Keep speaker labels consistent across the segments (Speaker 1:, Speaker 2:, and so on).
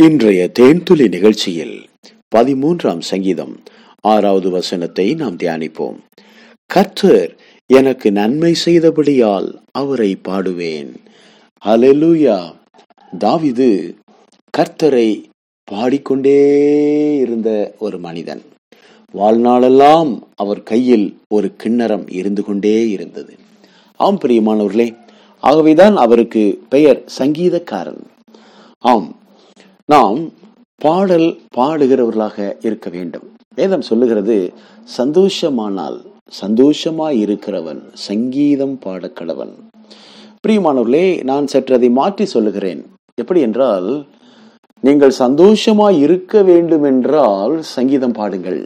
Speaker 1: இன்றைய தேன்துளி நிகழ்ச்சியில் பதிமூன்றாம் சங்கீதம் ஆறாவது வசனத்தை நாம் தியானிப்போம். கர்த்தர் எனக்கு நன்மை செய்தபடியால் அவரை பாடுவேன். ஹalleluya. தாவிது கர்த்தரை பாடிக்கொண்டே இருந்த ஒரு மனிதன். வாழ்நாளெல்லாம் அவர் கையில் ஒரு கிண்ணறம் இருந்து கொண்டே இருந்தது. ஆம் பிரியமானவர்களே ஆகவேதான் அவருக்கு பெயர் சங்கீதக்காரன். ஆம் நாம் பாடல் பாடுகிறவர்களாக இருக்க வேண்டும். வேதம் சொல்லுகிறது சந்தோஷமானால் சந்தோஷமாய் இருக்கிறவன் சங்கீதம் பாடக்கடவன். பிரியமானவர்களே நான் சற்று அதை மாற்றி சொல்லுகிறேன். எப்படி என்றால் நீங்கள் சந்தோஷமாய் இருக்க வேண்டும் என்றால் சங்கீதம் பாடுங்கள்.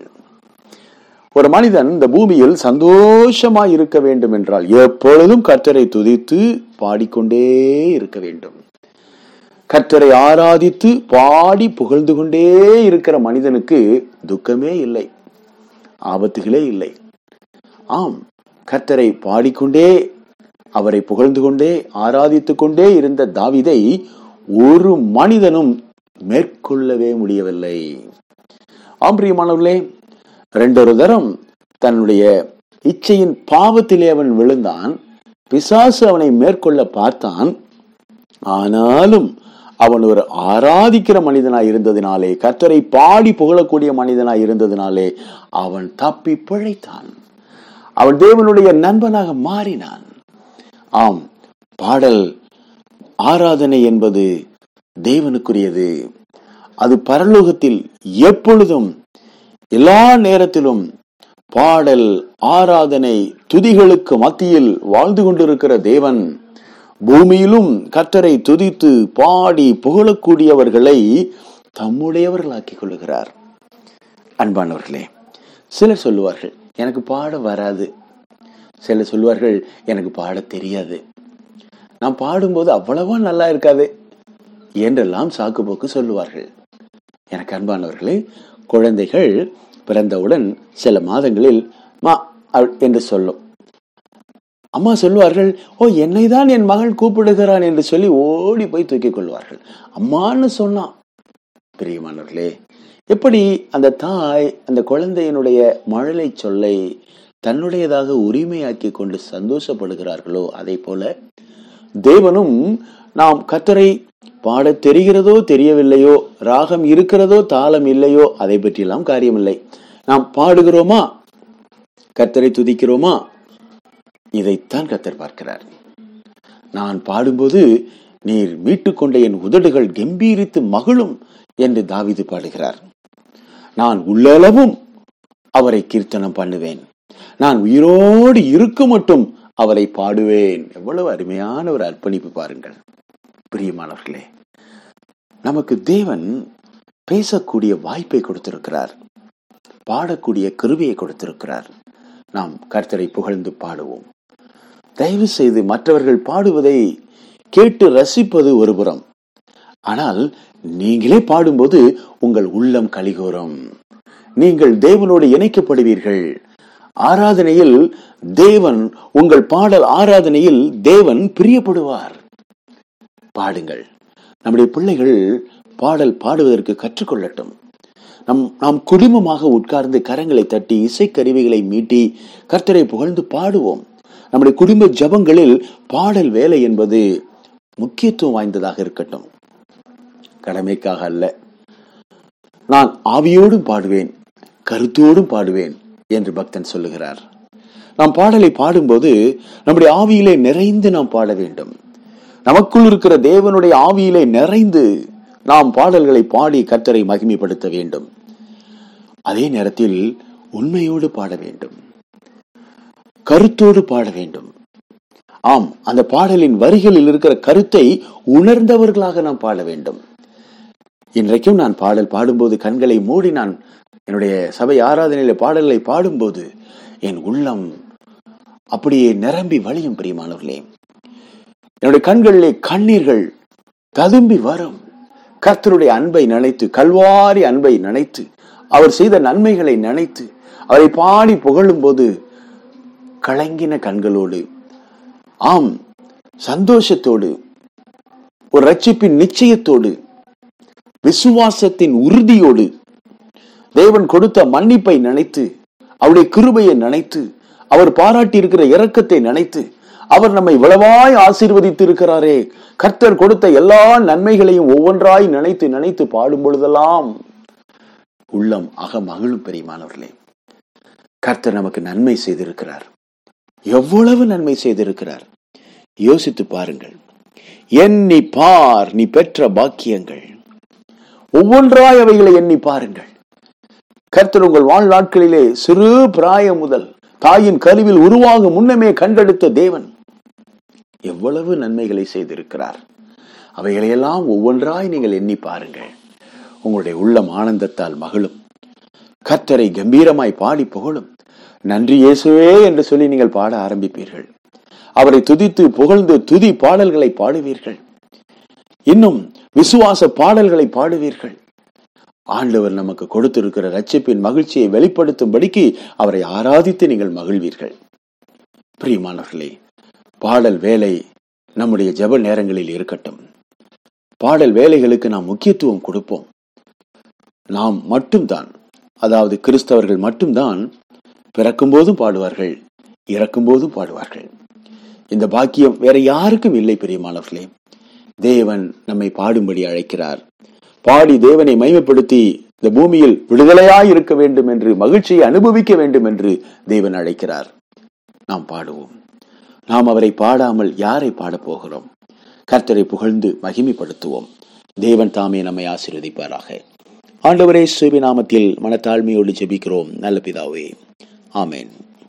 Speaker 1: ஒரு மனிதன் இந்த பூமியில் சந்தோஷமாய் இருக்க வேண்டும் என்றால் எப்பொழுதும் கற்றரை துதித்து பாடிக்கொண்டே இருக்க வேண்டும். கர்த்தரை ஆராதித்து பாடி புகழ்ந்து கொண்டே இருக்கிற மனிதனுக்கு துக்கமே இல்லை ஆபத்துகளே இல்லை. ஆம் கர்த்தரை பாடிக்கொண்டே அவரை புகழ்ந்து கொண்டே ஆராதித்துக் கொண்டே இருந்த தாவிதை ஒரு மனிதனும் மேற்கொள்ளவே முடியவில்லை. ஆம் பிரியமானவர்களே ரெண்டொரு தரம் தன்னுடைய இச்சையின் பாவத்திலே அவன் விழுந்தான் பிசாசு அவனை மேற்கொள்ள பார்த்தான். ஆனாலும் அவன் ஒரு ஆராதிக்கிற மனிதனாய் இருந்ததினாலே கர்த்தரை பாடி புகழக்கூடிய மனிதனாய் இருந்ததினாலே அவன் தப்பி பிழைத்தான். அவன் தேவனுடைய நண்பனாக மாறினான். ஆம் பாடல் ஆராதனை என்பது தேவனுக்குரியது. அது பரலோகத்தில் எப்பொழுதும் எல்லா நேரத்திலும் பாடல் ஆராதனை துதிகளுக்கு மத்தியில் வாழ்ந்து கொண்டிருக்கிற தேவன் பூமியிலும் கர்த்தரை துதித்து பாடி புகழக்கூடியவர்களை தம்முடையவர்களாக்கிக் கொள்ளுகிறார். அன்பானவர்களே சிலர் சொல்லுவார்கள் எனக்கு பாட வராது. சிலர் சொல்லுவார்கள் எனக்கு பாட தெரியாது. நான் பாடும்போது அவ்வளவா நல்லா இருக்காது என்றெல்லாம் சாக்கு போக்கு சொல்லுவார்கள். எனக்கு அன்பானவர்களே குழந்தைகள் பிறந்தவுடன் சில மாதங்களில் மா என்று சொல்லும். அம்மா சொல்லுவார்கள் ஓ என்னை தான் என் மகள் கூப்பிடுகிறான் என்று சொல்லி ஓடி போய் தூக்கிக் கொள்வார்கள். அம்மான்னு சொன்னான். பிரியமானவர்களே எப்படி அந்த தாய் அந்த குழந்தையினுடைய மழலை சொல்லை தன்னுடையதாக உரிமையாக்கி கொண்டு சந்தோஷப்படுகிறார்களோ அதே போல தேவனும் நாம் கத்தரை பாட தெரிகிறதோ தெரியவில்லையோ ராகம் இருக்கிறதோ தாளம் இல்லையோ அதை பற்றியெல்லாம் காரியமில்லை. நாம் பாடுகிறோமா? கத்தரை துதிக்கிறோமா? இதைத்தான் கத்தர் பார்க்கிறார். நான் பாடும்போது நீர் மீட்டுக்கொண்ட என் உதடுகள் கம்பீரித்து மகளும் என்று தாவிது பாடுகிறார். நான் உள்ளளவும் அவரை கீர்த்தனம் பண்ணுவேன். நான் உயிரோடு இருக்க மட்டும் அவரை பாடுவேன். எவ்வளவு அருமையான ஒரு அர்ப்பணிப்பு பாருங்கள். பிரியமானவர்களே நமக்கு தேவன் பேசக்கூடிய வாய்ப்பை கொடுத்திருக்கிறார். பாடக்கூடிய கருவியை கொடுத்திருக்கிறார். நாம் கர்த்தரை புகழ்ந்து பாடுவோம். தயவு செய்து மற்றவர்கள் பாடுவதை கேட்டு ரசிப்பது ஒருபுறம் ஆனால் நீங்களே பாடும்போது உங்கள் உள்ளம் கலிகோரம். நீங்கள் தேவனோடு இணைக்கப்படுவீர்கள். ஆராதனையில் தேவன் உங்கள் பாடல் ஆராதனையில் தேவன் பிரியப்படுவார். பாடுங்கள். நம்முடைய பிள்ளைகள் பாடல் பாடுவதற்கு கற்றுக்கொள்ளட்டும். நம் நாம் குடும்பமாக உட்கார்ந்து கரங்களை தட்டி இசைக்கருவிகளை மீட்டி கர்த்தரை புகழ்ந்து பாடுவோம். நம்முடைய குடும்ப ஜபங்களில் பாடல் வேலை என்பது முக்கியத்துவம் வாய்ந்ததாக இருக்கட்டும். கடமைக்காக அல்ல. நான் ஆவியோடும் பாடுவேன் கருத்தோடும் பாடுவேன் என்று பக்தன் சொல்லுகிறார். நாம் பாடலை பாடும்போது நம்முடைய ஆவியிலே நிறைந்து நாம் பாட வேண்டும். நமக்குள் இருக்கிற தேவனுடைய ஆவியிலே நிறைந்து நாம் பாடல்களை பாடி கர்த்தரை மகிமைப்படுத்த வேண்டும். அதே நேரத்தில் உண்மையோடு பாட வேண்டும். கருத்தோடு பாட வேண்டும். ஆம் அந்த பாடலின் வரிகளில் இருக்கிற கருத்தை உணர்ந்தவர்களாக நாம் பாட வேண்டும். இன்றைக்கும் நான் பாடல் பாடும்போது கண்களை மூடி நான் என்னுடைய சபை ஆராதனையில பாடல்களை பாடும்போது என் உள்ளம் அப்படியே நிரம்பி வழியும் பிரியமானவர்களே. என்னுடைய கண்களிலே கண்ணீர்கள் ததும்பி வரும். கர்த்தருடைய அன்பை நினைத்து கல்வாரி அன்பை நினைத்து அவர் செய்த நன்மைகளை நினைத்து அவரை பாடி புகழும் போது கலங்கின கண்களோடு ஆம் சந்தோஷத்தோடு ஒரு ரட்சிப்பின் நிச்சயத்தோடு விசுவாசத்தின் உறுதியோடு தேவன் கொடுத்த மன்னிப்பை நினைத்து அவருடைய கிருபையை நினைத்து அவர் பாராட்டி இருக்கிற இரக்கத்தை நினைத்து அவர் நம்மை இவ்வளவாய் ஆசீர்வதித்து இருக்கிறாரே கர்த்தர் கொடுத்த எல்லா நன்மைகளையும் ஒவ்வொன்றாய் நினைத்து நினைத்து பாடும் பொழுதெல்லாம் உள்ளம் அக மகிழும் பெரியமானவர்களே. கர்த்தர் நமக்கு நன்மை செய்திருக்கிறார். எவ்வளவு நன்மை செய்திருக்கிறார்? யோசித்து பாருங்கள். எண்ணி பார் நீ பெற்ற பாக்கியங்கள். ஒவ்வொன்றாய் அவைகளை எண்ணி பாருங்கள். கர்த்தர் உங்கள் வாழ்நாட்களிலே சிறு பிராயம் முதல் தாயின் கருவில் உருவாகும் முன்னமே கண்டெடுத்த தேவன். எவ்வளவு நன்மைகளை செய்திருக்கிறார். அவைகளையெல்லாம் ஒவ்வொன்றாய் நீங்கள் எண்ணி பாருங்கள். உங்களுடைய உள்ளம் ஆனந்தத்தால் மகளும் கர்த்தரை கம்பீரமாய் பாடி புகழும். நன்றி இயேசுவே என்று சொல்லி நீங்கள் பாட ஆரம்பிப்பீர்கள். அவரை துதித்து புகழ்ந்து துதி பாடல்களை பாடுவீர்கள். இன்னும் விசுவாச பாடல்களை பாடுவீர்கள். ஆண்டவர் நமக்கு கொடுத்திருக்கிற ரட்சிப்பின் மகிழ்ச்சியை வெளிப்படுத்தும்படிக்கு அவரை ஆராதித்து நீங்கள் மகிழ்வீர்கள். பிரியமானவர்களே பாடல் வேலை நம்முடைய ஜெப நேரங்களில் இருக்கட்டும். பாடல் வேலைகளுக்கு நாம் முக்கியத்துவம் கொடுப்போம். நாம் மட்டும்தான் அதாவது கிறிஸ்தவர்கள் மட்டும்தான் பிறக்கும்போதும் பாடுவார்கள் இறக்கும்போதும் பாடுவார்கள். இந்த பாக்கியம் வேற யாருக்கும் இல்லை பெரியமானவர்களே. தேவன் நம்மை பாடும்படி அழைக்கிறார். பாடி தேவனை மைமைப்படுத்தி இந்த பூமியில் விடுதலையாய் இருக்க வேண்டும் என்று மகிழ்ச்சியை அனுபவிக்க வேண்டும் என்று தேவன் அழைக்கிறார். நாம் பாடுவோம். நாம் அவரை பாடாமல் யாரை பாடப் போகிறோம்? கர்த்தரை புகழ்ந்து மகிமைப்படுத்துவோம். தேவன் தாமே நம்மை ஆசீர்வதிப்பாராக. ஆண்டவரே சுவி நாமத்தில் மனத்தாழ்மையோடு ஜெபிக்கிறோம். நல்ல பிதாவே Amen.